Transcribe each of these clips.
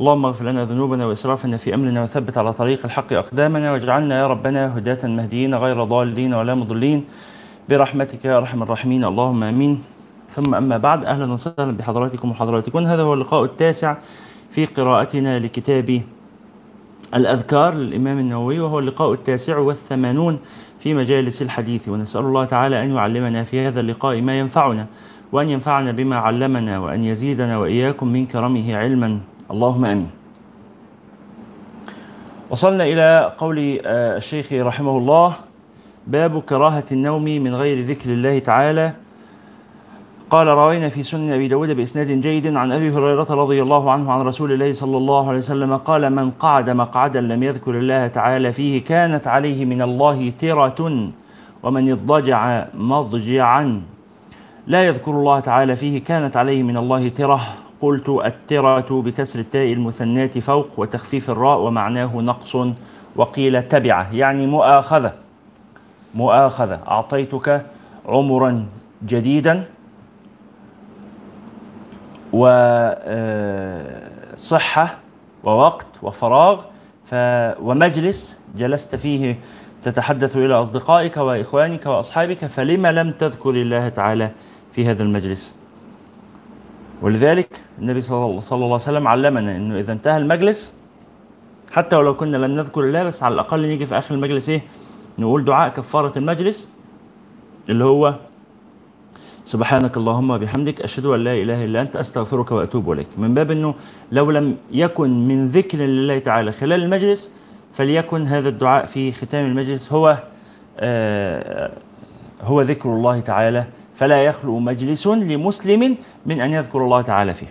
اللهم اغفر لنا ذنوبنا وإسرافنا في أمرنا وثبت على طريق الحق أقدامنا واجعلنا يا ربنا هداة مهديين غير ضالين ولا مضلين. برحمتك يا أرحم الراحمين. اللهم آمين. ثم أما بعد أهلا وسهلا بحضراتكم وحضراتكم. هذا هو اللقاء التاسع في قراءتنا لكتاب الأذكار للإمام النووي وهو اللقاء التاسع والثمانون في مجالس الحديث. ونسأل الله تعالى أن يعلمنا في هذا اللقاء ما ينفعنا وأن ينفعنا بما علمنا وأن يزيدنا وإياكم من كرمه علما. اللهم آمين. وصلنا إلى قول الشيخ رحمه الله باب كراهة النوم من غير ذكر الله تعالى قال روينا في سنن أبي داود بإسناد جيد عن أبي هريرة رضي الله عنه عن رسول الله صلى الله عليه وسلم قال من قعد مقعدا لم يذكر الله تعالى فيه كانت عليه من الله ترة ومن اضطجع مضجعا لا يذكر الله تعالى فيه كانت عليه من الله ترة قلت الترة بكسر التاء المثناة فوق وتخفيف الراء ومعناه نقص وقيل تبعة يعني مؤاخذة. مؤاخذة. أعطيتك عمرا جديدا وصحة ووقت وفراغ ف ومجلس جلست فيه تتحدث إلى أصدقائك وإخوانك وأصحابك فلم لم تذكر الله تعالى في هذا المجلس؟ ولذلك النبي صلى الله عليه وسلم علمنا إنه إذا انتهى المجلس حتى ولو كنا لم نذكر الله بس على الأقل نيجي في آخر المجلس إيه؟ نقول دعاء كفارة المجلس اللي هو سبحانك اللهم وبحمدك أشهد أن لا إله إلا أنت أستغفرك وأتوب إليك. من باب إنه لو لم يكن من ذكر لله تعالى خلال المجلس فليكن هذا الدعاء في ختام المجلس هو آه هو ذكر الله تعالى. فلا يخلو مجلس لمسلم من أن يذكر الله تعالى فيه.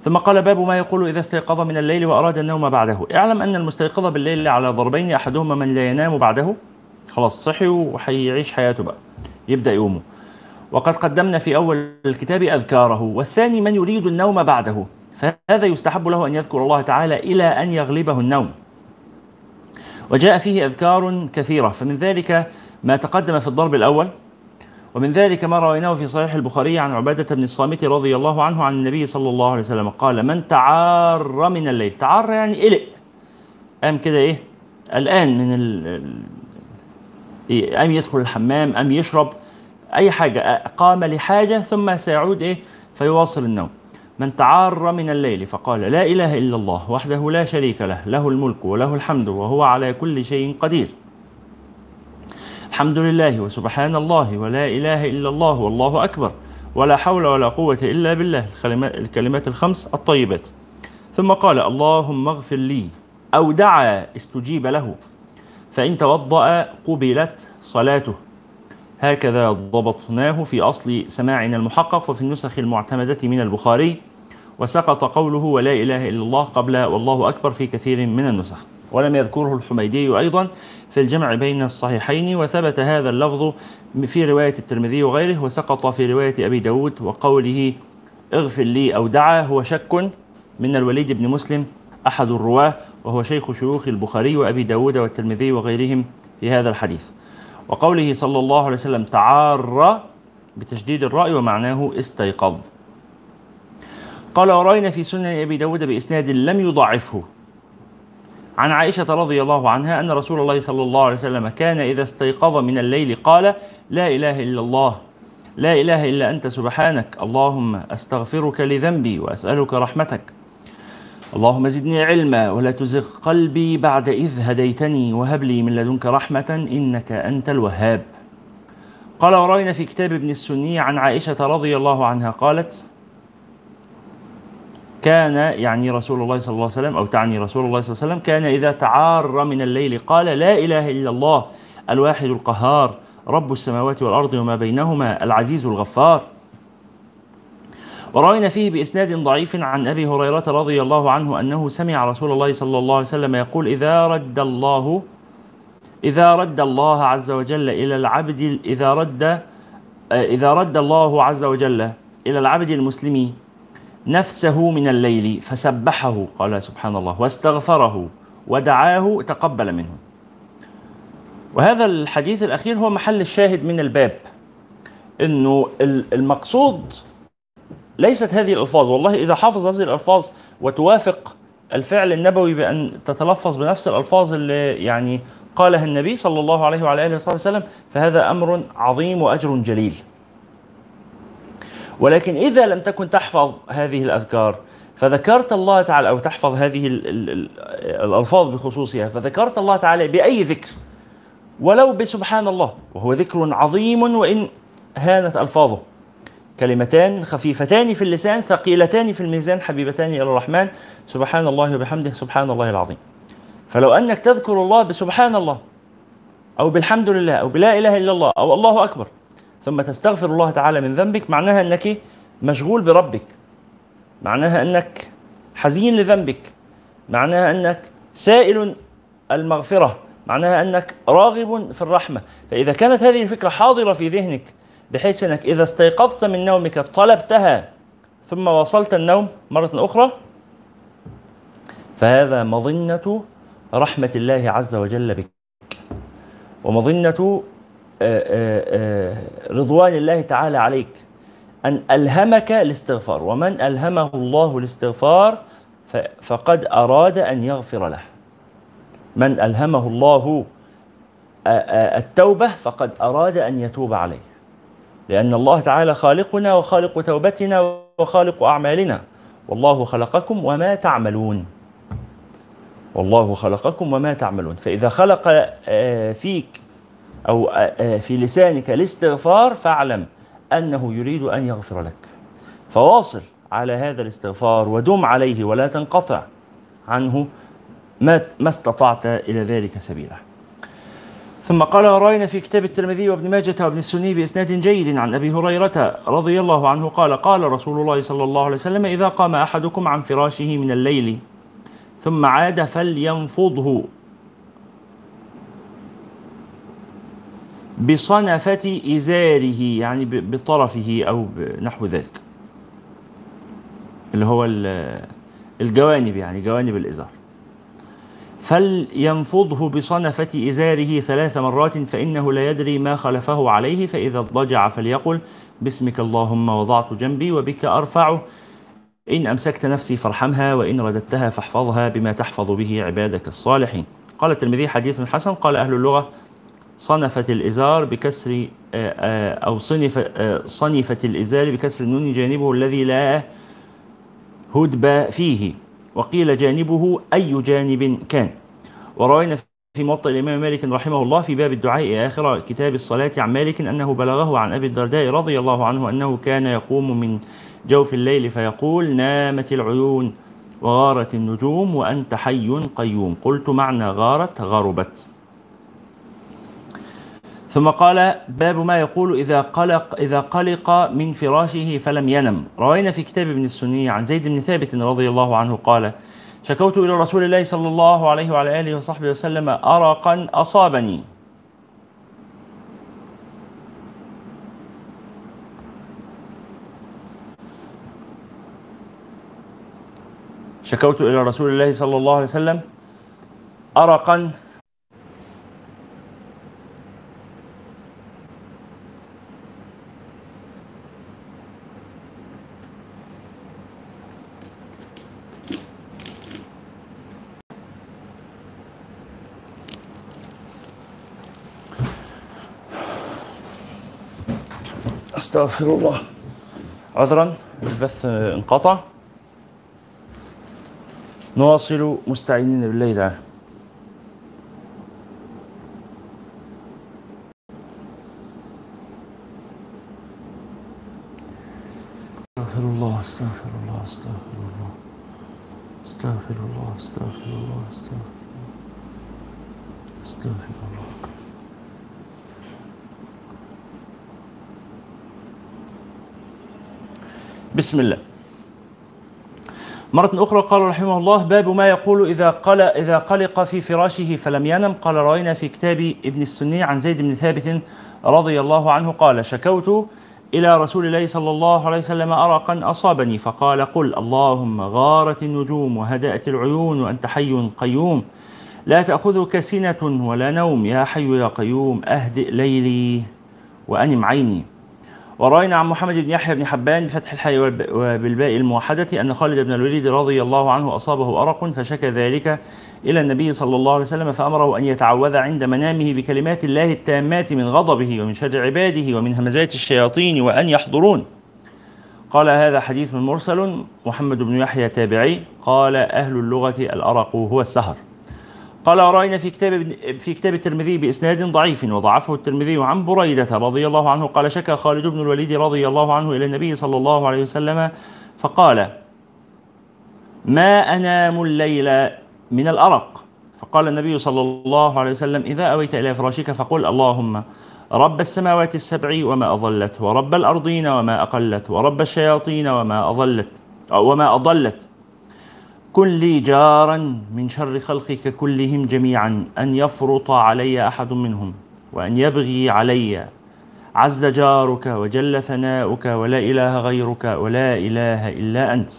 ثم قال باب ما يقول إذا استيقظ من الليل وأراد النوم بعده. اعلم أن المستيقظ بالليل على ضربين أحدهما من لا ينام بعده. خلاص صحي وحيعيش حياته بقى. يبدأ يومه. وقد قدمنا في أول الكتاب أذكاره والثاني من يريد النوم بعده. فهذا يستحب له أن يذكر الله تعالى إلى أن يغلبه النوم. وجاء فيه أذكار كثيرة فمن ذلك ما تقدم في الضرب الأول. ومن ذلك ما رويناه في صحيح البخاري عن عبادة بن الصامت رضي الله عنه عن النبي صلى الله عليه وسلم. قال من تعار من الليل. تعار يعني قلق قام كده إيه؟ الآن من ال إيه قام يدخل الحمام قام يشرب أي حاجة. قام لحاجة ثم سيعود إيه؟ فيواصل النوم. من تعار من الليل. فقال لا إله إلا الله وحده لا شريك له له الملك وله الحمد وهو على كل شيء قدير. الحمد لله وسبحان الله ولا إله إلا الله والله أكبر ولا حول ولا قوة إلا بالله الكلمات الخمس الطيبات. ثم قال اللهم اغفر لي أو دعا استجيب له فإن توضأ قبلت صلاته. هكذا ضبطناه في أصل سماعنا المحقق وفي النسخ المعتمدة من البخاري وسقط قوله ولا إله إلا الله قبل والله أكبر في كثير من النسخ. ولم يذكره الحميدي أيضا في الجمع بين الصحيحين وثبت هذا اللفظ في رواية الترمذي وغيره وسقط في رواية أبي داود وقوله اغفر لي أو دعا هو شك من الوليد بن مسلم أحد الرواة وهو شيخ شيوخ البخاري وأبي داود والترمذي وغيرهم في هذا الحديث. وقوله صلى الله عليه وسلم تعار بتشديد الرأي ومعناه استيقظ. قال ورأينا في سنن أبي داود بإسناد لم يضعفه عن عائشة رضي الله عنها أن رسول الله صلى الله عليه وسلم كان إذا استيقظ من الليل قال لا إله إلا الله لا إله إلا أنت سبحانك اللهم أستغفرك لذنبي وأسألك رحمتك. اللهم زدني علما ولا تزغ قلبي بعد إذ هديتني وهب لي من لدنك رحمة إنك أنت الوهاب. قال ورأينا في كتاب ابن السني عن عائشة رضي الله عنها قالت كان يعني رسول الله صلى الله عليه وسلم أو تعني رسول الله صلى الله عليه وسلم كان إذا تعار من الليل قال لا إله إلا الله الواحد القهار رب السماوات والأرض وما بينهما العزيز الغفار. وروينا فيه بإسناد ضعيف عن أبي هريرة رضي الله عنه أنه سمع رسول الله صلى الله عليه وسلم يقول إذا رد الله إذا رد الله عز وجل إلى العبد إذا رد إذا رد الله عز وجل إلى العبد المسلم نفسه من الليل فسبحه قال سبحان الله واستغفره ودعاه تقبل منه. وهذا الحديث الأخير هو محل الشاهد من الباب أنه المقصود ليست هذه الألفاظ. والله إذا حافظ هذه الألفاظ وتوافق الفعل النبوي بأن تتلفظ بنفس الألفاظ اللي يعني قالها النبي صلى الله عليه وعلى آله وصحبه وسلم فهذا أمر عظيم وأجر جليل. ولكن إذا لم تكن تحفظ هذه الأذكار فذكرت الله تعالى أو تحفظ هذه الألفاظ بخصوصها فذكرت الله تعالى بأي ذكر؟ ولو بسبحان الله وهو ذكر عظيم وإن هانت ألفاظه. كلمتان خفيفتان في اللسان ثقيلتان في الميزان حبيبتان إلى الرحمن. سبحان الله وبحمده سبحان الله العظيم. فلو أنك تذكر الله بسبحان الله أو بالحمد لله أو بلا إله إلا الله أو الله أكبر ثم تستغفر الله تعالى من ذنبك معناها أنك مشغول بربك. معناها أنك حزين لذنبك. معناها أنك سائل المغفرة. معناها أنك راغب في الرحمة. فإذا كانت هذه الفكرة حاضرة في ذهنك بحيث أنك إذا استيقظت من نومك طلبتها ثم وصلت النوم مرة أخرى فهذا مظنة رحمة الله عز وجل بك. آه، رضوان الله تعالى عليك. أن ألهمك الاستغفار ومن ألهمه الله الاستغفار فقد أراد أن يغفر له. من ألهمه الله التوبة فقد أراد أن يتوب عليه. لأن الله تعالى خالقنا وخالق توبتنا وخالق أعمالنا. والله خلقكم وما تعملون. والله خلقكم وما تعملون. فإذا خلق فيك أو في لسانك الاستغفار فاعلم أنه يريد أن يغفر لك. فواصل على هذا الاستغفار ودم عليه ولا تنقطع عنه ما ما استطعت إلى ذلك سبيلا. ثم قال رأينا في كتاب الترمذي وابن ماجة وابن السني بإسناد جيد عن أبي هريرة رضي الله عنه قال قال رسول الله صلى الله عليه وسلم إذا قام أحدكم عن فراشه من الليل ثم عاد فلينفضه. بصنفة إزاره يعني بطرفه أو نحو ذلك. اللي هو الجوانب يعني جوانب الإزار. فلينفضه بصنفة إزاره ثلاث مرات فإنه لا يدري ما خلفه عليه فإذا اضطجع فليقل باسمك اللهم وضعت جنبي وبك أرفع. إن أمسكت نفسي فارحمها وإن رددتها فاحفظها بما تحفظ به عبادك الصالحين. قال الترمذي حديث حسن. قال أهل اللغة صنفة الإزار بكسر آه، آه، أو صنف آه، صنفة الإزار بكسر النون جانبه الذي لا هدب فيه. وقيل جانبه أي جانب كان. وروينا في موطأ الإمام مالك رحمه الله في باب الدعاء آخر كتاب الصلاة عن مالك أنه بلغه عن أبي الدرداء رضي الله عنه أنه كان يقوم من جوف الليل فيقول نامت العيون وغارت النجوم وأنت حي قيوم. قلت معنى غارت غربت. ثم قال باب ما يقول إذا قلق إذا قلق من فراشه فلم ينم. روينا في كتاب ابن السني عن زيد بن ثابت رضي الله عنه قال شكوت إلى رسول الله صلى الله عليه وعلى آله وصحبه وسلم أرقا أصابني. شكوت إلى رسول الله صلى الله عليه وسلم أرقا استغفر الله. عذرا البث انقطع. نواصل مستعينين بالله تعالى. استغفر الله استغفر الله استغفر الله. استغفر الله استغفر الله استغفر الله. استغفر الله. بسم الله. مرة أخرى قال رحمه الله باب ما يقول إذا قل إذا قلق في فراشه فلم ينم. قال رأينا في كتاب ابن السني عن زيد بن ثابت رضي الله عنه قال شكوت إلى رسول الله صلى الله عليه وسلم أرقا أصابني فقال قل اللهم غارت النجوم وهدأت العيون وأنت حي قيوم. لا تأخذك سنة ولا نوم يا حي يا قيوم أهدئ ليلي وأنم عيني. ورأينا عن محمد بن يحيى بن حبان بفتح الحي وبالباء الموحدة أن خالد بن الوليد رضي الله عنه أصابه أرق فشكى ذلك إلى النبي صلى الله عليه وسلم فأمره أن يتعوذ عند منامه بكلمات الله التامات من غضبه ومن شر عباده ومن همزات الشياطين وأن يحضرون. قال هذا حديث مرسل محمد بن يحيى تابعي. قال أهل اللغة الأرق هو السهر. قال ورأينا في كتاب في كتاب الترمذي بإسناد ضعيف وضعفه الترمذي عن بريدة رضي الله عنه قال شكى خالد بن الوليد رضي الله عنه إلى النبي صلى الله عليه وسلم فقال ما أنام الليل من الأرق؟ فقال النبي صلى الله عليه وسلم إذا أويت إلى فراشك فقل اللهم رب السماوات السبع وما أضلت ورب الأرضين وما أقلت ورب الشياطين وما أضلت أو وما أضلت. كن لي جارا من شر خلقك كلهم جميعا أن يفرط علي أحد منهم وأن يبغي علي. عز جارك وجل ثناؤك ولا إله غيرك ولا إله إلا أنت.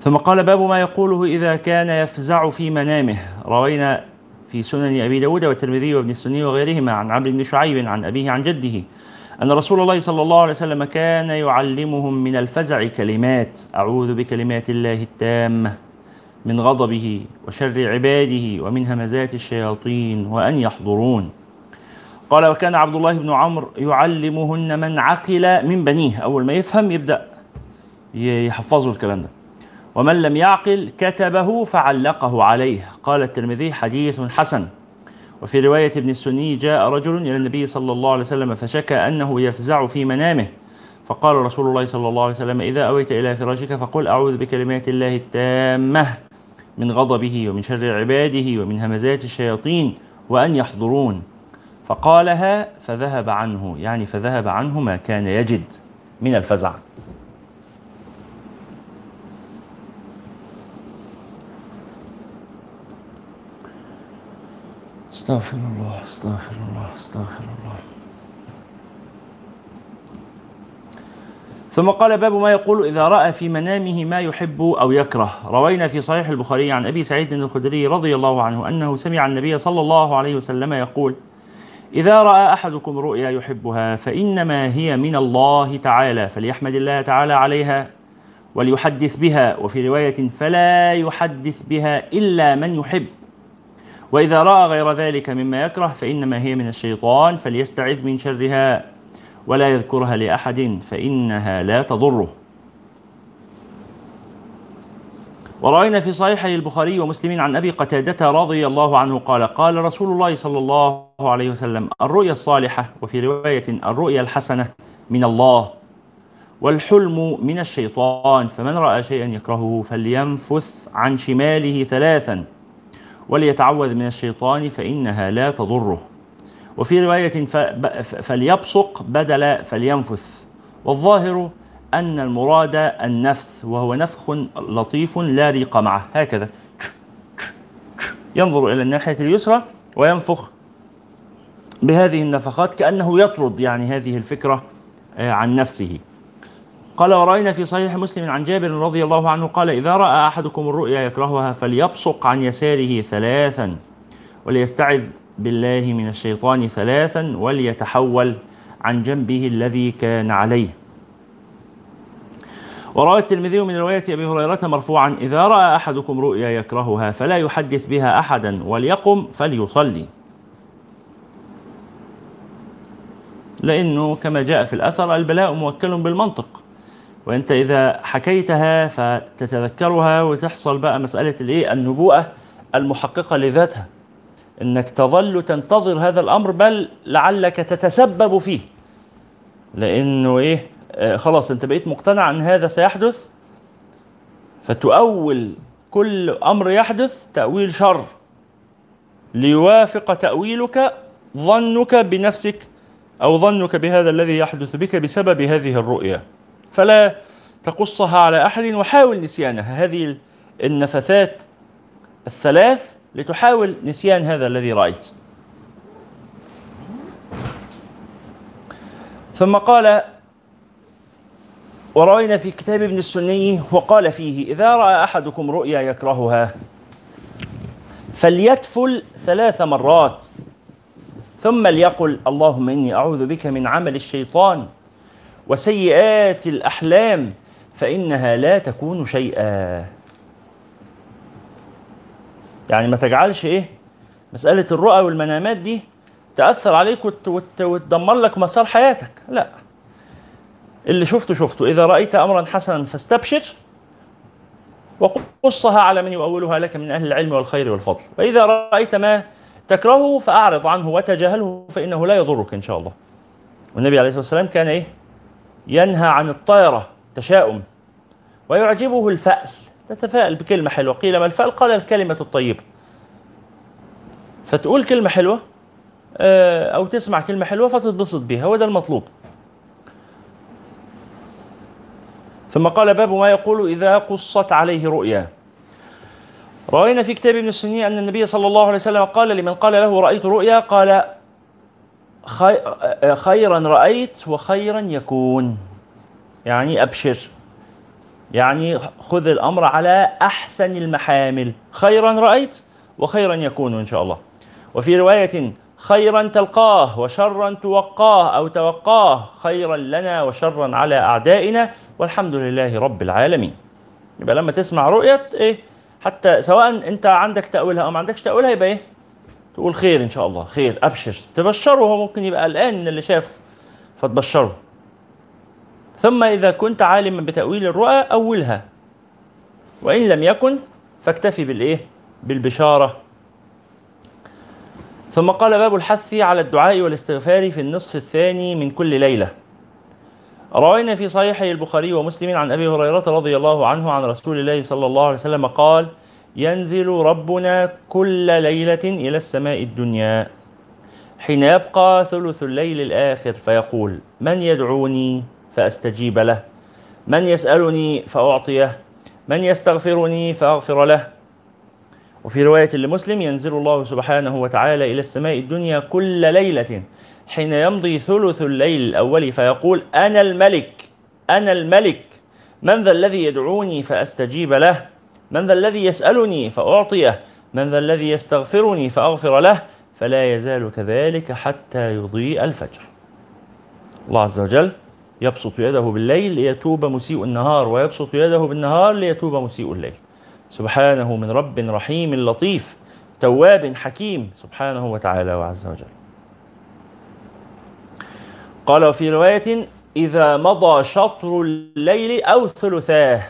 ثم قال باب ما يقوله إذا كان يفزع في منامه. روينا في سنن أبي داود والترمذي وابن السني وغيرهما عن عمرو بن شعيب عن أبيه عن جده. أن رسول الله صلى الله عليه وسلم كان يعلمهم من الفزع كلمات أعوذ بكلمات الله التامة من غضبه وشر عباده ومن همزات الشياطين وأن يحضرون. قال وكان عبد الله بن عمرو يعلمهن من عقل من بنيه. أول ما يفهم يبدأ يحفظه الكلام ده. ومن لم يعقل كتبه فعلقه عليه. قال الترمذي حديث حسن. وفي رواية ابن السني جاء رجل إلى النبي صلى الله عليه وسلم فشكى أنه يفزع في منامه. فقال رسول الله صلى الله عليه وسلم إذا أويت إلى فراشك فقل أعوذ بكلمات الله التامة من غضبه ومن شر عباده ومن همزات الشياطين وأن يحضرون. فقالها فذهب عنه يعني فذهب عنه ما كان يجد من الفزع. استغفر الله استغفر الله استغفر الله. ثم قال باب ما يقول إذا رأى في منامه ما يحب أو يكره. روينا في صحيح البخاري عن أبي سعيد الخدري رضي الله عنه أنه سمع النبي صلى الله عليه وسلم يقول إذا رأى أحدكم رؤيا يحبها فإنما هي من الله تعالى فليحمد الله تعالى عليها وليحدث بها. وفي رواية فلا يحدث بها إلا من يحب. وإذا رأى غير ذلك مما يكره فإنما هي من الشيطان فليستعذ من شرها ولا يذكرها لأحد فإنها لا تضره. ورأينا في صحيحي البخاري ومسلم عن أبي قتادة رضي الله عنه قال قال رسول الله صلى الله عليه وسلم الرؤيا الصالحة وفي رواية الرؤيا الحسنة من الله والحلم من الشيطان فمن رأى شيئا يكرهه فلينفث عن شماله ثلاثا وليتعوذ من الشيطان فإنها لا تضره. وفي رواية فليبصق بدل فلينفث. والظاهر أن المراد النفث وهو نفخ لطيف لا ريق معه. هكذا. ينظر إلى الناحية اليسرى وينفخ بهذه النفخات كأنه يطرد يعني هذه الفكرة عن نفسه. قال ورأينا في صحيح مسلم عن جابر رضي الله عنه قال إذا رأى أحدكم الرؤيا يكرهها فليبصق عن يساره ثلاثا وليستعذ بالله من الشيطان ثلاثا وليتحول عن جنبه الذي كان عليه. وروى الترمذي من رواية أبي هريرة مرفوعا إذا رأى أحدكم رؤيا يكرهها فلا يحدث بها أحدا وليقم فليصلي. لأنه كما جاء في الأثر البلاء موكل بالمنطق. وأنت إذا حكيتها فتتذكرها وتحصل بقى مسألة الإيه؟ النبوءة المحققة لذاتها. إنك تظل تنتظر هذا الأمر بل لعلك تتسبب فيه. لأنه إيه؟ آه خلاص أنت بقيت مقتنع أن هذا سيحدث فتؤول كل أمر يحدث تأويل شر. ليوافق تأويلك ظنك بنفسك أو ظنك بهذا الذي يحدث بك بسبب هذه الرؤية. فلا تقصها على أحد وحاول نسيانها. هذه النفثات الثلاث لتحاول نسيان هذا الذي رأيت. ثم قال وروينا في كتاب ابن السني وقال فيه إذا رأى أحدكم رؤيا يكرهها فليتفل ثلاث مرات ثم ليقل اللهم إني أعوذ بك من عمل الشيطان وسيئات الأحلام فإنها لا تكون شيئا. يعني ما تجعلش إيه؟ مسألة الرؤى والمنامات دي تأثر عليك وت- وت- وتدمر لك مسار حياتك. لا. اللي شفته شفته. إذا رأيت أمرا حسنا فاستبشر وقصها على من يؤولها لك من أهل العلم والخير والفضل. وإذا رأيت ما تكرهه فأعرض عنه وتجاهله فإنه لا يضرك إن شاء الله. والنبي عليه الصلاة والسلام كان إيه؟ ينهى عن الطيرة تشاؤم. ويعجبه الفأل. تتفائل بكلمة حلوة. قيل ما الفأل؟ قال الكلمة الطيبة. فتقول كلمة حلوة آه، أو تسمع كلمة حلوة فتتبسط بها. هو ده المطلوب. ثم قال باب ما يقول إذا قصت عليه رؤيا. رأينا في كتاب ابن السني أن النبي صلى الله عليه وسلم قال لمن قال له رأيت رؤيا؟ قال خيرا رأيت وخيرا يكون. يعني أبشر. يعني خذ الأمر على أحسن المحامل. خيرا رأيت وخيرا يكون إن شاء الله. وفي رواية خيرا تلقاه وشرا توقاه أو توقاه. خيرا لنا وشرا على أعدائنا. والحمد لله رب العالمين. يبقى لما تسمع رؤية إيه حتى سواء أنت عندك تأويلها أو ما عندكش تأويلها يبقى إيه؟ تقول خير إن شاء الله خير أبشر. تبشره هو ممكن يبقى قلقان من اللي شافه فتبشره. ثم إذا كنت عالما بتأويل الرؤى أولها. وإن لم يكن فاكتفي بالإيه؟ بالبشارة. ثم قال باب الحث على الدعاء والاستغفار في النصف الثاني من كل ليلة. روينا في صحيح البخاري ومسلم عن أبي هريرة رضي الله عنه عن رسول الله صلى الله عليه وسلم قال ينزل ربنا كل ليلة إلى السماء الدنيا. حين يبقى ثلث الليل الآخر فيقول من يدعوني فأستجيب له. من يسألني فأعطيه. من يستغفرني فأغفر له. وفي رواية لمسلم ينزل الله سبحانه وتعالى إلى السماء الدنيا كل ليلة. حين يمضي ثلث الليل الأول فيقول أنا الملك. أنا الملك. من ذا الذي يدعوني فأستجيب له. من ذا الذي يسألني فأعطيه من ذا الذي يستغفرني فأغفر له فلا يزال كذلك حتى يضيء الفجر. الله عز وجل يبسط يده بالليل ليتوب مسيء النهار ويبسط يده بالنهار ليتوب مسيء الليل. سبحانه من رب رحيم لطيف تواب حكيم سبحانه وتعالى وعز وجل. قال وفي رواية إذا مضى شطر الليل أو ثلثاه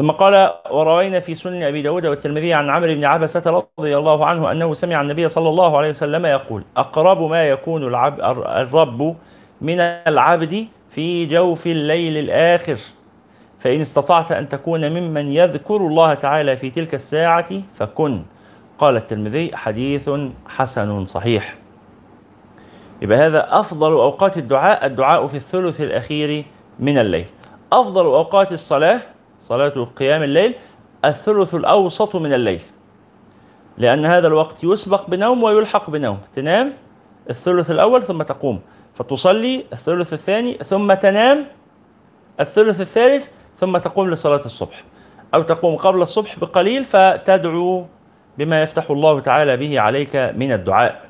ثم قال وروينا في سنن أبي داود والترمذي عن عمرو بن عبسة رضي الله عنه أنه سمع النبي صلى الله عليه وسلم يقول أقرب ما يكون العب الرب من العبد في جوف الليل الآخر فإن استطعت أن تكون ممن يذكر الله تعالى في تلك الساعة فكن. قال الترمذي حديث حسن صحيح. يبقى هذا أفضل أوقات الدعاء الدعاء في الثلث الأخير من الليل. أفضل أوقات الصلاة صلاة قيام الليل الثلث الأوسط من الليل. لأن هذا الوقت يسبق بنوم ويلحق بنوم. تنام الثلث الأول ثم تقوم. فتصلي الثلث الثاني ثم تنام الثلث الثالث ثم تقوم لصلاة الصبح. أو تقوم قبل الصبح بقليل فتدعو بما يفتح الله تعالى به عليك من الدعاء.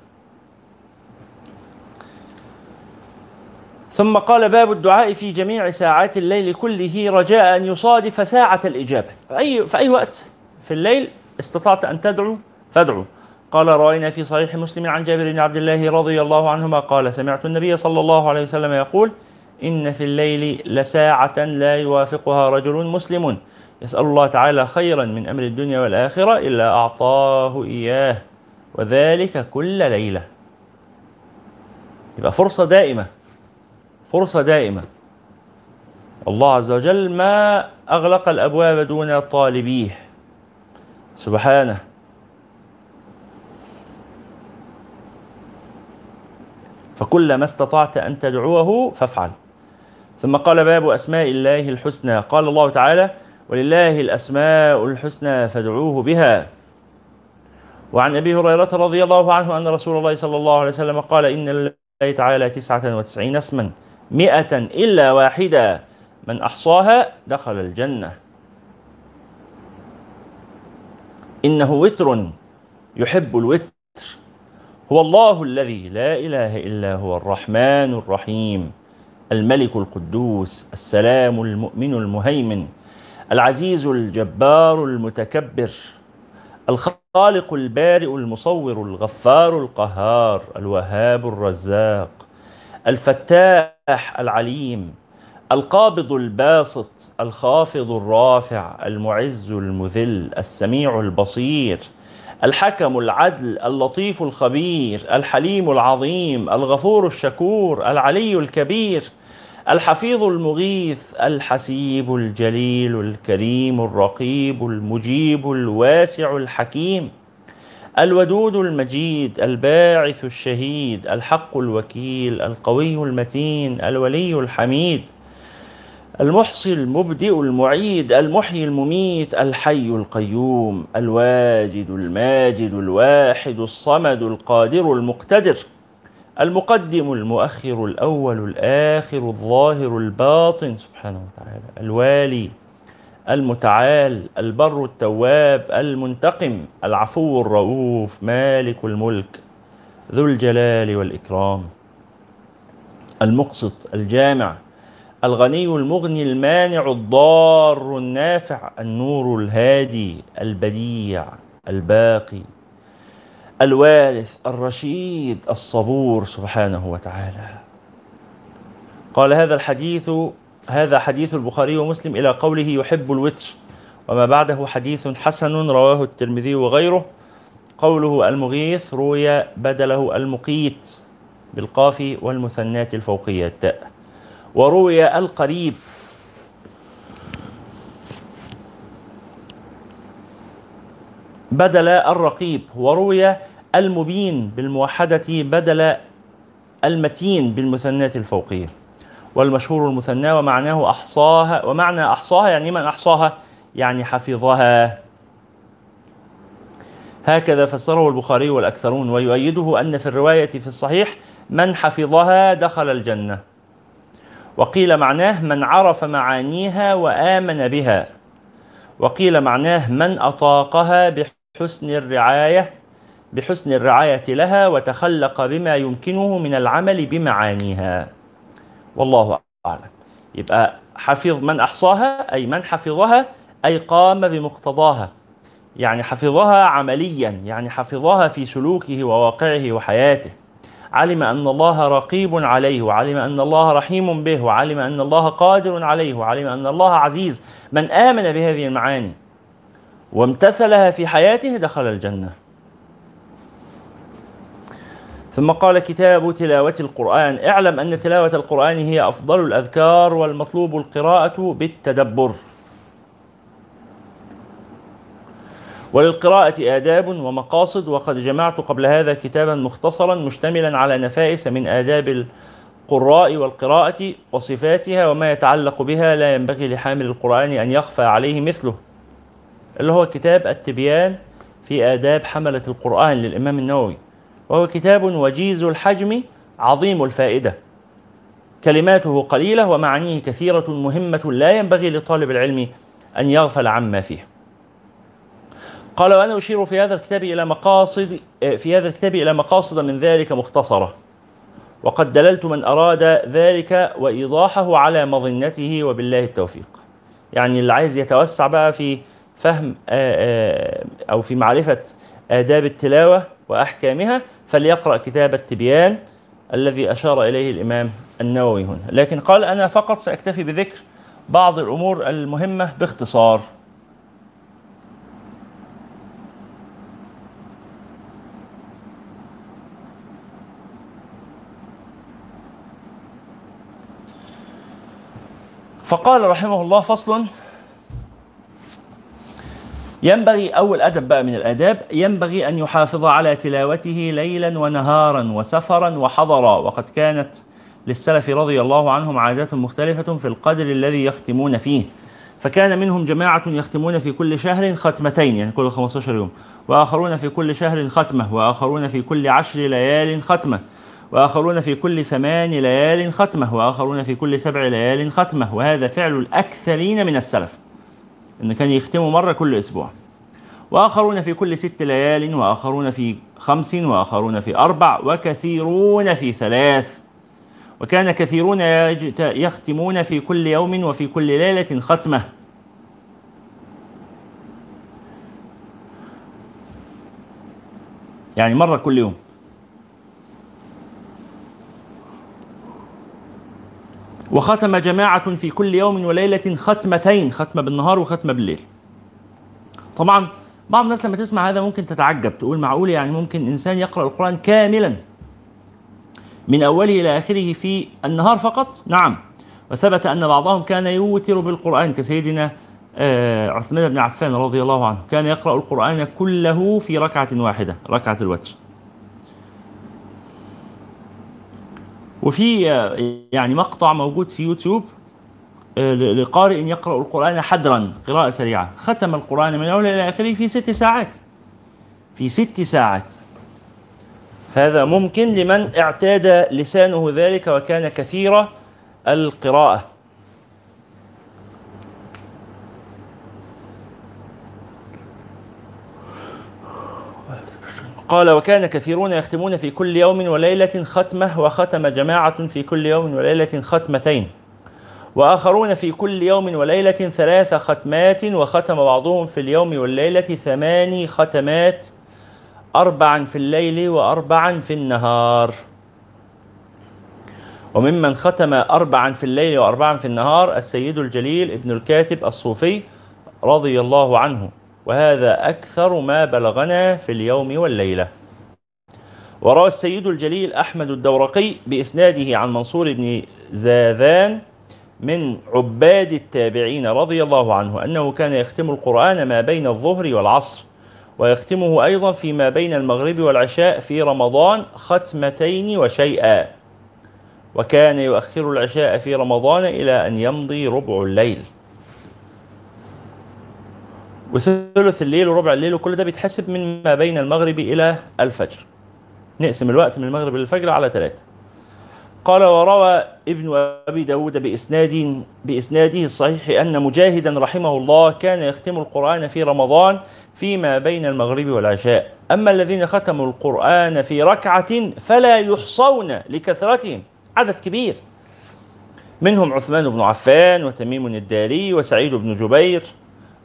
ثم قال باب الدعاء في جميع ساعات الليل كله رجاء أن يصادف ساعة الإجابة. أي, في أي وقت؟ في الليل استطعت أن تدعو؟ فادعو. قال روينا في صحيح مسلم عن جابر بن عبد الله رضي الله عنهما قال سمعت النبي صلى الله عليه وسلم يقول إن في الليل لساعة لا يوافقها رجل مسلم. يسأل الله تعالى خيرا من أمر الدنيا والآخرة إلا أعطاه إياه وذلك كل ليلة. يبقى فرصة دائمة. فرصة دائمة. الله عز وجل ما أغلق الأبواب دون طالبيه. سبحانه. فكلما استطعت أن تدعوه فافعل. ثم قال باب أسماء الله الحسنى. قال الله تعالى ولله الأسماء الحسنى فادعوه بها. وعن أبي هريرة رضي الله عنه أن رسول الله صلى الله عليه وسلم قال إن لله تعالى تسعة وتسعين اسما. مئة إلا واحدة. من أحصاها دخل الجنة. إنه وتر يحب الوتر. هو الله الذي لا إله إلا هو الرحمن الرحيم. الملك القدوس السلام المؤمن المهيمن العزيز الجبار المتكبر الخالق البارئ المصور الغفار القهار الوهاب الرزاق. الفتاح العليم القابض الباسط الخافض الرافع المعز المذل السميع البصير الحكم العدل اللطيف الخبير الحليم العظيم الغفور الشكور العلي الكبير الحفيظ المغيث الحسيب الجليل الكريم الرقيب المجيب الواسع الحكيم. الودود المجيد الباعث الشهيد الحق الوكيل القوي المتين الولي الحميد المحصي المبدئ المعيد المحيي المميت الحي القيوم الواجد الماجد الواحد الصمد القادر المقتدر المقدم المؤخر الأول الآخر الظاهر الباطن سبحانه وتعالى الوالي. المتعال البر التواب المنتقم العفو الرؤوف مالك الملك ذو الجلال والإكرام. المقسط الجامع الغني المغني المانع الضار النافع النور الهادي البديع الباقي. الوارث الرشيد الصبور سبحانه وتعالى. قال هذا الحديث هذا حديث البخاري ومسلم إلى قوله يحب الوتر. وما بعده حديث حسن رواه الترمذي وغيره. قوله المغيث روي بدله المقيت بالقاف والمثنات الفوقية التاء وروي القريب. بدل الرقيب. وروي المبين بالموحدة بدل المتين بالمثنات الفوقية. والمشهور المثنى ومعناه أحصاها ومعنى أحصاها يعني من أحصاها؟ يعني حفظها. هكذا فسره البخاري والأكثرون ويؤيده أن في الرواية في الصحيح من حفظها دخل الجنة. وقيل معناه من عرف معانيها وآمن بها. وقيل معناه من أطاقها بحسن الرعاية بحسن الرعاية لها وتخلق بما يمكنه من العمل بمعانيها. والله أعلم. يبقى حفظ من أحصاها أي من حفظها أي قام بمقتضاها. يعني حفظها عمليا يعني حفظها في سلوكه وواقعه وحياته. علم أن الله رقيب عليه وعلم أن الله رحيم به وعلم أن الله قادر عليه وعلم أن الله عزيز. من آمن بهذه المعاني وامتثلها في حياته دخل الجنة. ثم قال كتاب تلاوة القرآن. اعلم أن تلاوة القرآن هي أفضل الأذكار والمطلوب القراءة بالتدبر. وللقراءة آداب ومقاصد وقد جمعت قبل هذا كتابا مختصرا مشتملا على نفائس من آداب القراء والقراءة وصفاتها وما يتعلق بها. لا ينبغي لحامل القرآن أن يخفى عليه مثله. اللي هو كتاب التبيان في آداب حملة القرآن للإمام النووي. وهو كتاب وجيز الحجم عظيم الفائدة. كلماته قليلة ومعانيه كثيرة مهمة لا ينبغي لطالب العلم أن يغفل عما فيه. قال وأنا أشير في هذا الكتاب إلى مقاصد في هذا الكتاب إلى مقاصد من ذلك مختصرة. وقد دللت من أراد ذلك وإيضاحه على مظنته وبالله التوفيق. يعني اللي عايز يتوسع بقى في فهم أو في معرفة آداب التلاوة وأحكامها فليقرأ كتاب التبيان الذي أشار إليه الإمام النووي هنا. لكن قال أنا فقط سأكتفي بذكر بعض الأمور المهمة باختصار. فقال رحمه الله فصل ينبغي أول أدب بقى من الآداب ينبغي أن يحافظ على تلاوته ليلا ونهارا وسفرا وحضرا. وقد كانت للسلف رضي الله عنهم عادات مختلفة في القدر الذي يختمون فيه. فكان منهم جماعة يختمون في كل شهر ختمتين يعني كل 15 يوم. وآخرون في كل شهر ختمة. وآخرون في كل عشر ليال ختمة. وآخرون في كل ثمان ليال ختمة. وآخرون في كل سبع ليال ختمة. وهذا فعل الأكثرين من السلف. إن كان يختموا مرة كل أسبوع. وآخرون في كل ست ليال وآخرون في خمس وآخرون في أربع وكثيرون في ثلاث. وكان كثيرون يختمون في كل يوم وفي كل ليلة ختمة. يعني مرة كل يوم. وختم جماعة في كل يوم وليلة ختمتين ختمة بالنهار وختمة بالليل. طبعا بعض الناس لما تسمع هذا ممكن تتعجب تقول معقول يعني ممكن إنسان يقرأ القرآن كاملا. من أوله إلى آخره في النهار فقط؟ نعم. وثبت أن بعضهم كان يوتر بالقرآن كسيدنا آه، عثمان بن عفان رضي الله عنه. كان يقرأ القرآن كله في ركعة واحدة ركعة الوتر. وفي آه، يعني مقطع موجود في يوتيوب آه، لقارئ يقرأ القرآن حدرا قراءة سريعة. ختم القرآن من أوله إلى آخره في ست ساعات. في ست ساعات. فهذا ممكن لمن اعتاد لسانه ذلك وكان كثير القراءة. قال وكان كثيرون يختمون في كل يوم وليلة ختمة وختم جماعة في كل يوم وليلة ختمتين وآخرون في كل يوم وليلة ثلاث ختمات وختم بعضهم في اليوم والليلة ثماني ختمات أربعا في الليل وأربعا في النهار. وممن ختم أربعا في الليل وأربعا في النهار السيد الجليل ابن الكاتب الصوفي رضي الله عنه. وهذا أكثر ما بلغنا في اليوم والليلة. وروى السيد الجليل أحمد الدورقي بإسناده عن منصور بن زاذان من عباد التابعين رضي الله عنه أنه كان يختم القرآن ما بين الظهر والعصر ويختمه أيضا فيما بين المغرب والعشاء في رمضان ختمتين وشيئا. وكان يؤخر العشاء في رمضان إلى أن يمضي ربع الليل. وثلث الليل وربع الليل وكل ده بيتحسب من ما بين المغرب إلى الفجر. نقسم الوقت من المغرب إلى الفجر على ثلاثة. قال وروى ابن أبي داود بإسناد بإسناده الصحيح أن مجاهدا رحمه الله كان يختم القرآن في رمضان فيما بين المغرب والعشاء. أما الذين ختموا القرآن في ركعة فلا يحصون لكثرتهم. عدد كبير. منهم عثمان بن عفان وتميم الداري وسعيد بن جبير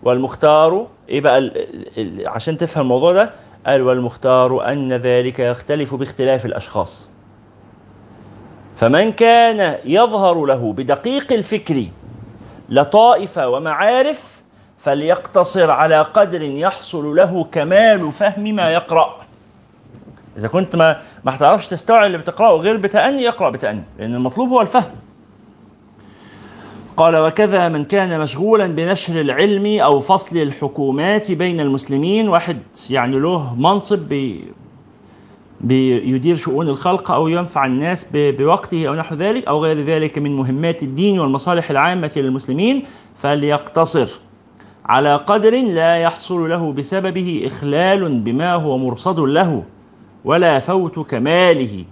والمختار إيه بقى عشان تفهم الموضوع ده قال والمختار أن ذلك يختلف باختلاف الأشخاص. فمن كان يظهر له بدقيق الفكر لطائف ومعارف فليقتصر على قدر يحصل له كمال فهم ما يقرأ. إذا كنت ما ما هتعرفش تستوعب اللي بتقرأه غير بتأني يقرأ بتأني لأن المطلوب هو الفهم. قال وكذا من كان مشغولا بنشر العلم أو فصل الحكومات بين المسلمين. واحد يعني له منصب بي بيدير شؤون الخلق أو ينفع الناس بوقته أو نحو ذلك أو غير ذلك من مهمات الدين والمصالح العامة للمسلمين فليقتصر. على قدر لا يحصل له بسببه إخلال بما هو مرصد له ولا فوت كماله.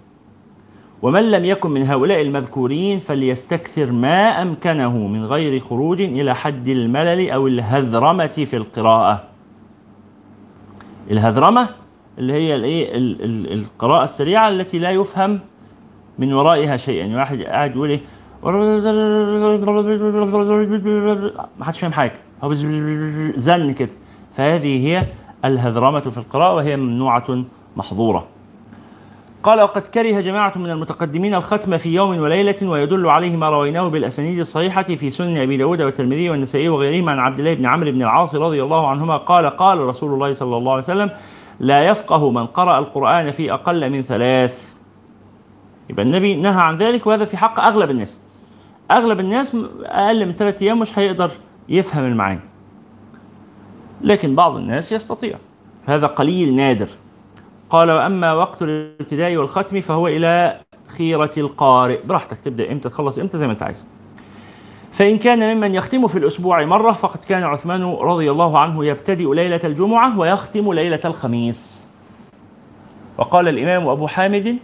ومن لم يكن من هؤلاء المذكورين فليستكثر ما أمكنه من غير خروج إلى حد الملل أو الهذرمة في القراءة. الهذرمة اللي هي الإيه؟ القراءة السريعة التي لا يفهم من ورائها شيئا. يعني واحد قاعد يقول إيه؟ ما حدش فاهم حاجة. هو زن كده. فهذه هي الهذرمة في القراءة وهي ممنوعة محظورة. قال وقد كره جماعة من المتقدمين الختم في يوم وليلة ويدل عليه ما رويناه بالأسانيد الصحيحة في سنن أبي داود والترمذي والنسائي وغيرهما عن عبد الله بن عمرو بن العاص رضي الله عنهما قال قال رسول الله صلى الله عليه وسلم لا يفقه من قرأ القرآن في أقل من ثلاث يبقى النبي نهى عن ذلك وهذا في حق أغلب الناس. أغلب الناس أقل من ثلاثة أيام مش هيقدر يفهم المعاني. لكن بعض الناس يستطيع. هذا قليل نادر. قال وأما وقت الابتداء والختم فهو إلى خيرة القارئ. براحتك تبدأ إمتى تخلص إمتى زي ما أنت عايز. فإن كان ممن يختم في الأسبوع مرة فقد كان عثمان رضي الله عنه يبتدئ ليلة الجمعة ويختم ليلة الخميس. وقال الإمام أبو حامد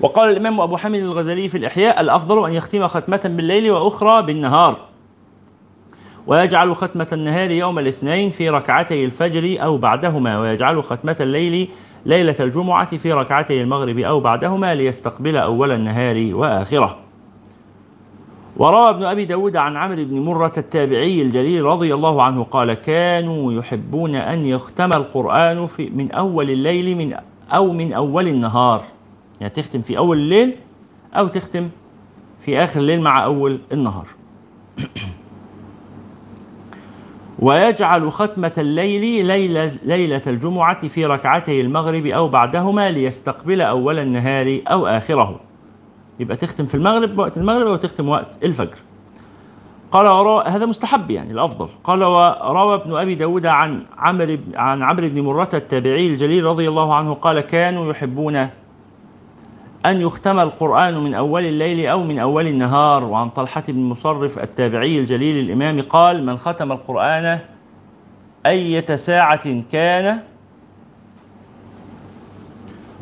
وقال الإمام أبو حامد الغزالي في الإحياء الأفضل أن يختم ختمة بالليل وأخرى بالنهار. ويجعل ختمة النهار يوم الاثنين في ركعتي الفجر أو بعدهما ويجعل ختمة الليل ليلة الجمعة في ركعتي المغرب أو بعدهما ليستقبل أول النهار وآخره. وروى ابن أبي داود عن عمرو بن مرة التابعي الجليل رضي الله عنه قال كانوا يحبون أن يختم القرآن في من أول الليل من أو من أول النهار. يعني تختم في أول الليل أو تختم في آخر الليل مع أول النهار. ويجعل ختمة الليل ليلة, ليلة الجمعة في ركعتي المغرب أو بعدهما ليستقبل أول النهار أو آخره. يبقى تختم في المغرب وقت المغرب أو تختم وقت الفجر. قال وروى هذا مستحب يعني الأفضل. قال وروى ابن أبي داود عن عمرو عن عمرو بن مرة التابعي الجليل رضي الله عنه قال كانوا يحبون أن يختم القرآن من أول الليل أو من أول النهار. وعن طلحة بن مصرف التابعي الجليل الإمام قال من ختم القرآن أية ساعة كان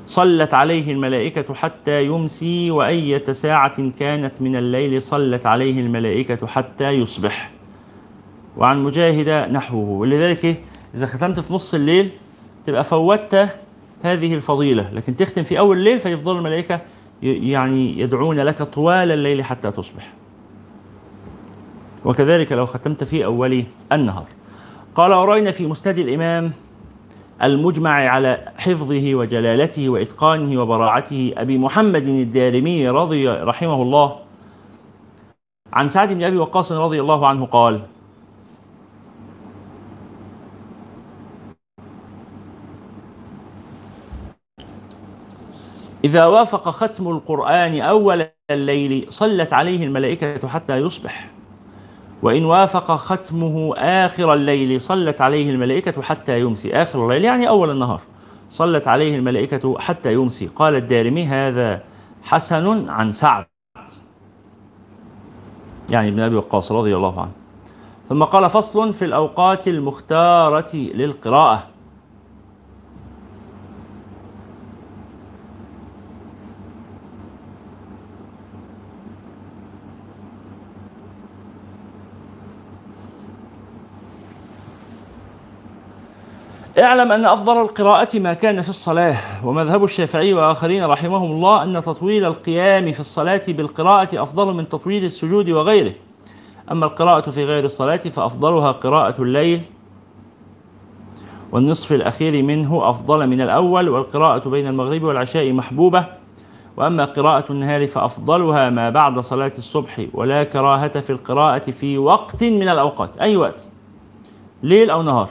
صلت عليه الملائكة حتى يمسي وأية ساعة كانت من الليل صلت عليه الملائكة حتى يصبح. وعن مجاهد نحوه. ولذلك إذا ختمت في نص الليل تبقى فوتت هذه الفضيلة. لكن تختم في أول الليل فيفضل الملائكة يعني يدعون لك طوال الليل حتى تصبح. وكذلك لو ختمت في أول النهار. قال ورأينا في مسند الإمام المجمع على حفظه وجلالته وإتقانه وبراعته أبي محمد الدارمي رضي رحمه الله. عن سعد بن أبي وقاص رضي الله عنه قال إذا وافق ختم القرآن أول الليل صلت عليه الملائكة حتى يصبح. وإن وافق ختمه آخر الليل صلت عليه الملائكة حتى يمسي. آخر الليل يعني أول النهار. صلت عليه الملائكة حتى يمسي. قال الدارمي هذا حسن عن سعد. يعني ابن أبي وقاص رضي الله عنه. ثم قال فصل في الأوقات المختارة للقراءة. اعلم أن أفضل القراءة ما كان في الصلاة. ومذهب الشافعي وآخرين رحمهم الله أن تطويل القيام في الصلاة بالقراءة أفضل من تطويل السجود وغيره. أما القراءة في غير الصلاة فأفضلها قراءة الليل والنصف الأخير منه أفضل من الأول والقراءة بين المغرب والعشاء محبوبة. وأما قراءة النهار فأفضلها ما بعد صلاة الصبح ولا كراهة في القراءة في وقت من الأوقات أي وقت ليل أو نهار.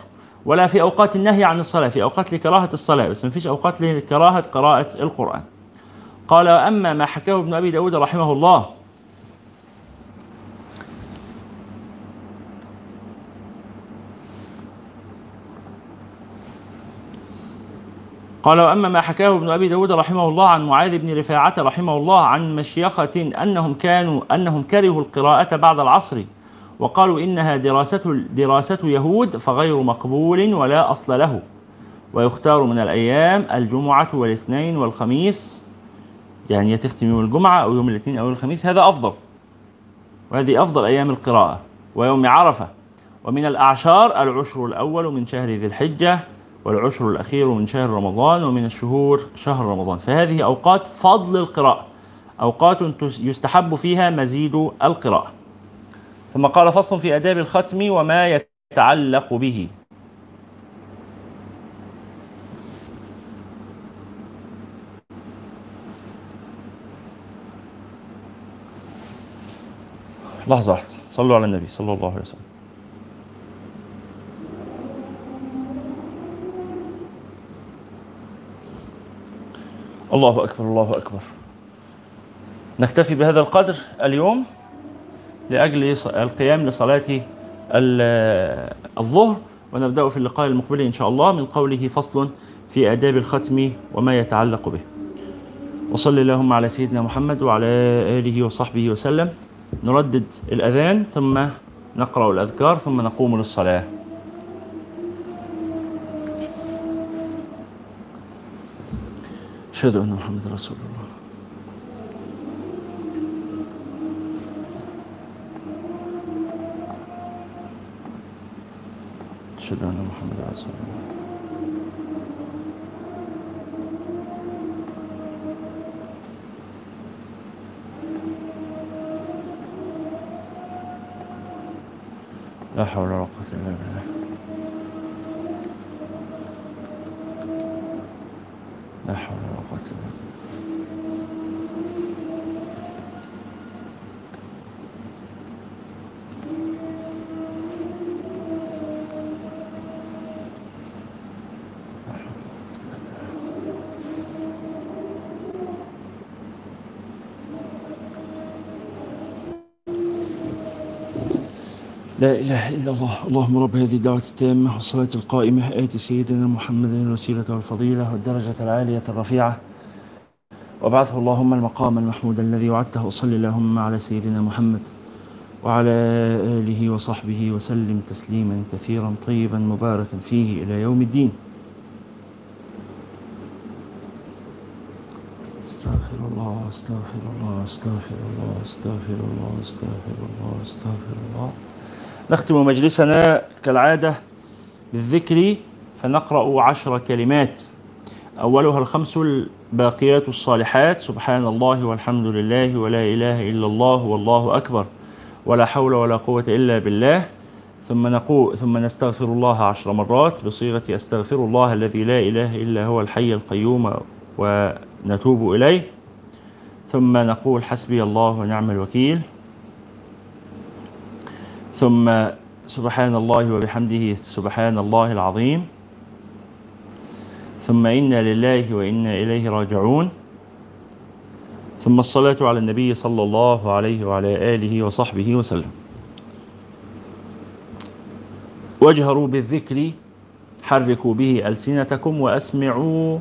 ولا في أوقات النهي عن الصلاة في أوقات لكراهة الصلاة بس ما فيش أوقات لكراهة قراءة القرآن. قال أما ما حكاه ابن أبي داود رحمه الله. قال وأما ما حكاه ابن أبي داود رحمه الله عن معاذ بن رفاعة رحمه الله عن مشيخة أنهم كانوا أنهم كرهوا القراءة بعد العصر. وقالوا إنها دراسة دراسة يهود فغير مقبول ولا أصل له. ويختار من الأيام الجمعة والاثنين والخميس يعني تختم يوم الجمعة أو يوم الاثنين أو الخميس هذا أفضل. وهذه أفضل أيام القراءة ويوم عرفة. ومن الأعشار العشر الأول من شهر ذي الحجة والعشر الأخير من شهر رمضان ومن الشهور شهر رمضان. فهذه أوقات فضل القراءة أوقات يستحب فيها مزيد القراءة. ثم قال فصل في آداب الختم وما يتعلق به. لحظة واحدة. صلوا على النبي صلى الله عليه وسلم. الله أكبر الله أكبر. نكتفي بهذا القدر اليوم. لأجل القيام لصلاة الظهر ونبدأ في اللقاء المقبل إن شاء الله من قوله فصل في آداب الختم وما يتعلق به. وصلى اللهم على سيدنا محمد وعلى آله وصحبه وسلم. نردد الأذان ثم نقرأ الأذكار ثم نقوم للصلاة. أشهد أن محمد رسول الله. أشهد أن محمد رسول الله. لا حول ولا قوة إلا بالله. لا حول ولا قوة إلا بالله. لا إله إلا الله. اللهم رب هذه الدعوة التامة والصلاة القائمة. آت سيدنا محمد الوسيلة والفضيلة والدرجة العالية الرفيعة. وابعثه اللهم المقام المحمود الذي وعدته. وصل اللهم على سيدنا محمد وعلى آله وصحبه وسلم تسليما كثيرا طيبا مباركا فيه إلى يوم الدين. استغفر الله استغفر الله استغفر الله استغفر الله استغفر الله استغفر الله. نختم مجلسنا كالعادة بالذكر فنقرأ عشر كلمات. أولها الخمس الباقيات الصالحات. سبحان الله والحمد لله ولا إله إلا الله والله أكبر ولا حول ولا قوة إلا بالله. ثم نقول ثم نستغفر الله عشر مرات. بصيغة أستغفر الله الذي لا إله إلا هو الحي القيوم ونتوب إليه. ثم نقول حسبي الله ونعم الوكيل. ثم سبحان الله وبحمده سبحان الله العظيم. ثم إنا لله وإنا إليه راجعون. ثم الصلاة على النبي صلى الله عليه وعلى آله وصحبه وسلم. واجهروا بالذكر حركوا به ألسنتكم وأسمعوا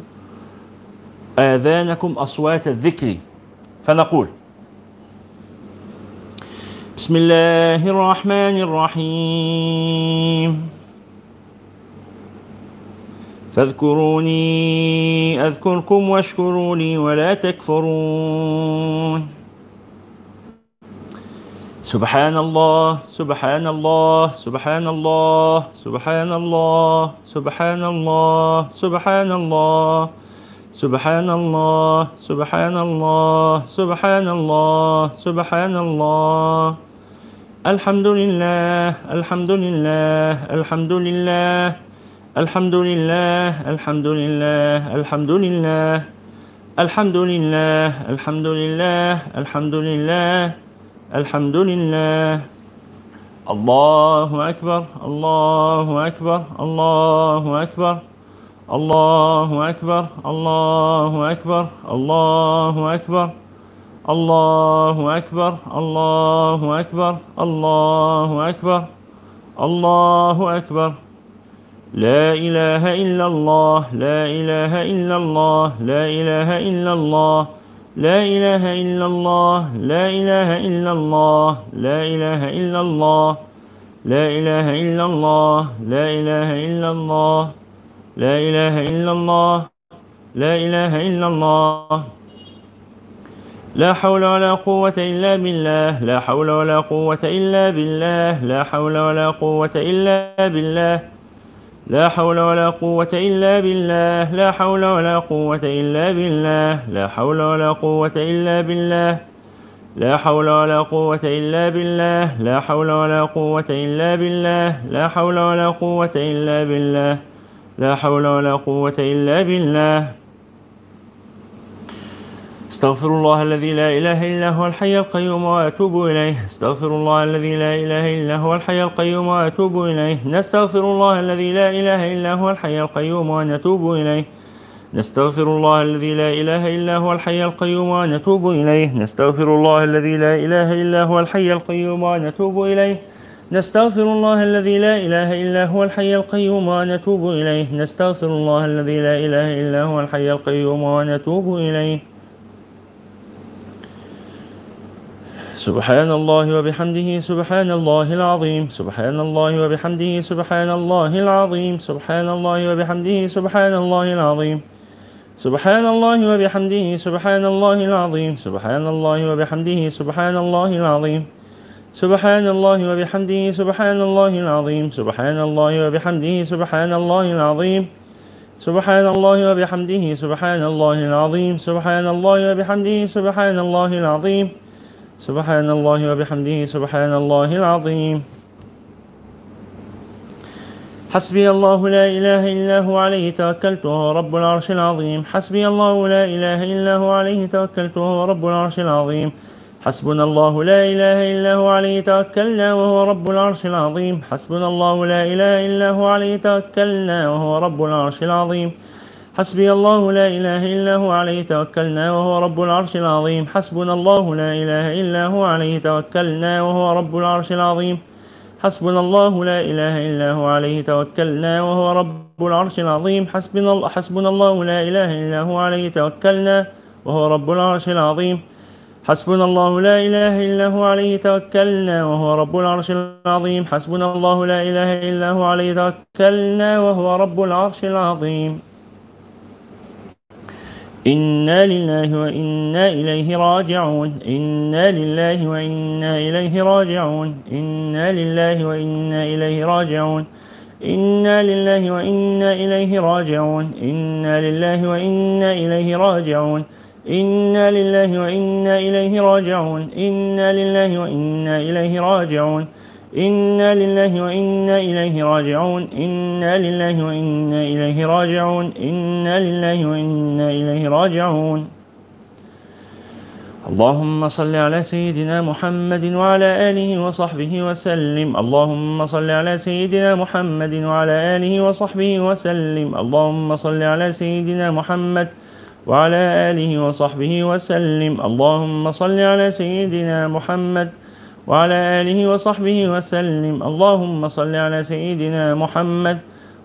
آذانكم أصوات الذكر. فنقول بسم الله الرحمن الرحيم فاذكروني أذكركم واشكروا لي ولا تكفرون سبحان الله سبحان الله سبحان الله سبحان الله سبحان الله سبحان الله سبحان الله سبحان الله سبحان الله سبحان الله الحمد لله الحمد لله الحمد لله الحمد لله الحمد لله الحمد لله الحمد لله الحمد لله الحمد لله الحمد لله الله أكبر الله أكبر الله أكبر الله أكبر الله أكبر الله أكبر. الله أكبر الله أكبر الله أكبر الله أكبر لا إله إلا الله لا إله إلا الله لا إله إلا الله لا إله إلا الله لا إله إلا الله لا إله إلا الله لا إله إلا الله لا إله إلا الله لا إله إلا الله لا إله إلا الله لا حول ولا قوة إلا بالله لا حول ولا قوة إلا بالله لا حول ولا قوة إلا بالله لا حول ولا قوة إلا بالله لا حول ولا قوة إلا بالله لا حول ولا قوة إلا بالله لا حول ولا قوة إلا بالله لا حول ولا قوة إلا بالله لا حول ولا قوة إلا بالله لا حول ولا قوة إلا بالله استغفر الله الذي لا إله إلا هو الحي القيوم وأتوب إليه. استغفر الله الذي لا إله إلا هو الحي القيوم وأتوب إليه. نستغفر الله الذي لا إله إلا هو الحي القيوم ونتوب إليه. نستغفر الله الذي لا إله إلا هو الحي القيوم ونتوب إليه. نستغفر الله الذي لا إله إلا هو الحي القيوم ونتوب إليه. نستغفر الله الذي لا إله إلا هو الحي القيوم ونتوب إليه. نستغفر الله الذي لا إله إلا هو الحي القيوم ونتوب إليه. سبحان الله وبحمده سبحان الله العظيم. سبحان الله وبحمده سبحان الله العظيم. سبحان الله وبحمده سبحان الله العظيم. سبحان الله وبحمده سبحان الله العظيم. سبحان الله وبحمده سبحان الله العظيم. سبحان الله وبحمده سبحان الله العظيم. سبحان الله وبحمده سبحان الله العظيم. سبحان الله وبحمده سبحان الله العظيم. سبحان الله وبحمده سبحان الله العظيم. سبحان الله وبحمده سبحان الله العظيم. حسبي الله لا إله إلا هو عليه توكلت وهو رب العرش العظيم. حسبي الله لا إله إلا هو عليه توكلت وهو رب العرش العظيم. حسبنا الله لا إله إلا هو عليه توكلنا وهو رب العرش العظيم. حسبنا الله لا إله إلا هو عليه توكلنا وهو رب العرش العظيم. حسبي الله لا إله إلا هو عليه توكلنا وهو رب العرش العظيم. حسبنا الله لا إله إلا هو عليه توكلنا وهو رب العرش العظيم. حسبنا الله لا إله إلا هو عليه توكلنا وهو رب العرش العظيم. حسبنا الله حسبنا الله لا إله إلا هو عليه توكلنا وهو رب العرش العظيم. حسبنا الله لا إله إلا هو عليه توكلنا وهو رب العرش العظيم. حسبنا الله لا إله إلا هو عليه توكلنا وهو رب العرش العظيم. إنا لله وإنا إليه راجعون. إنا لله وإنا إليه راجعون. إنا لله وإنا إليه راجعون. إنا لله وإنا إليه راجعون. إنا لله وإنا إليه راجعون. إنا لله وإنا إليه راجعون. إنا لله وإنا إليه راجعون. إنا لله وإنا إليه راجعون. إنا لله وإنا إليه راجعون. إنا لله وإنا إليه راجعون. اللهم صل على سيدنا محمد وعلى آله وصحبه وسلم. اللهم صل على سيدنا محمد وعلى آله وصحبه وسلم. اللهم صل على سيدنا محمد وعلى آله وصحبه وسلم. اللهم صل على سيدنا محمد وعلى آله وصحبه وسلم. اللهم صل على سيدنا محمد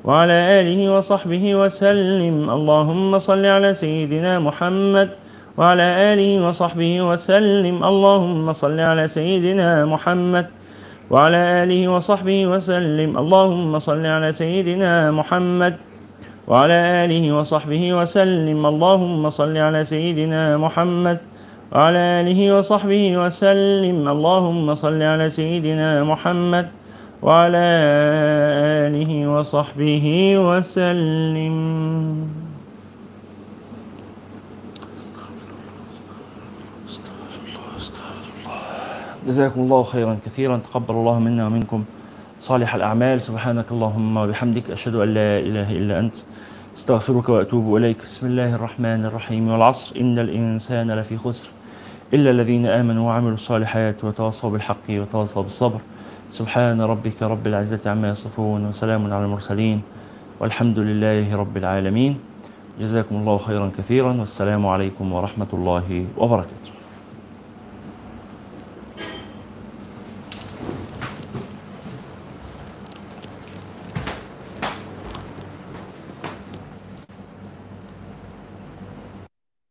وعلى آله وصحبه وسلم. اللهم صل على سيدنا محمد وعلى آله وصحبه وسلم. اللهم صل على سيدنا محمد وعلى آله وصحبه وسلم. اللهم صل على سيدنا محمد وعلى آله وصحبه وسلم. اللهم صل على سيدنا محمد وعلى آله وصحبه وسلم. اللهم صل على سيدنا محمد وعلى آله وصحبه وسلم. جزاكم الله خيرا كثيرا. تقبل الله منا ومنكم صالح الأعمال. سبحانك اللهم وبحمدك. أشهد أن لا إله إلا أنت. استغفرك وأتوب إليك. بسم الله الرحمن الرحيم. والعصر. إن الإنسان لفي خسر. إلا الذين آمنوا وعملوا الصالحات وتواصوا بالحق وتواصوا بالصبر. سبحان ربك رب العزة عما يصفون وسلام على المرسلين. والحمد لله رب العالمين. جزاكم الله خيرا كثيرا. والسلام عليكم ورحمة الله وبركاته.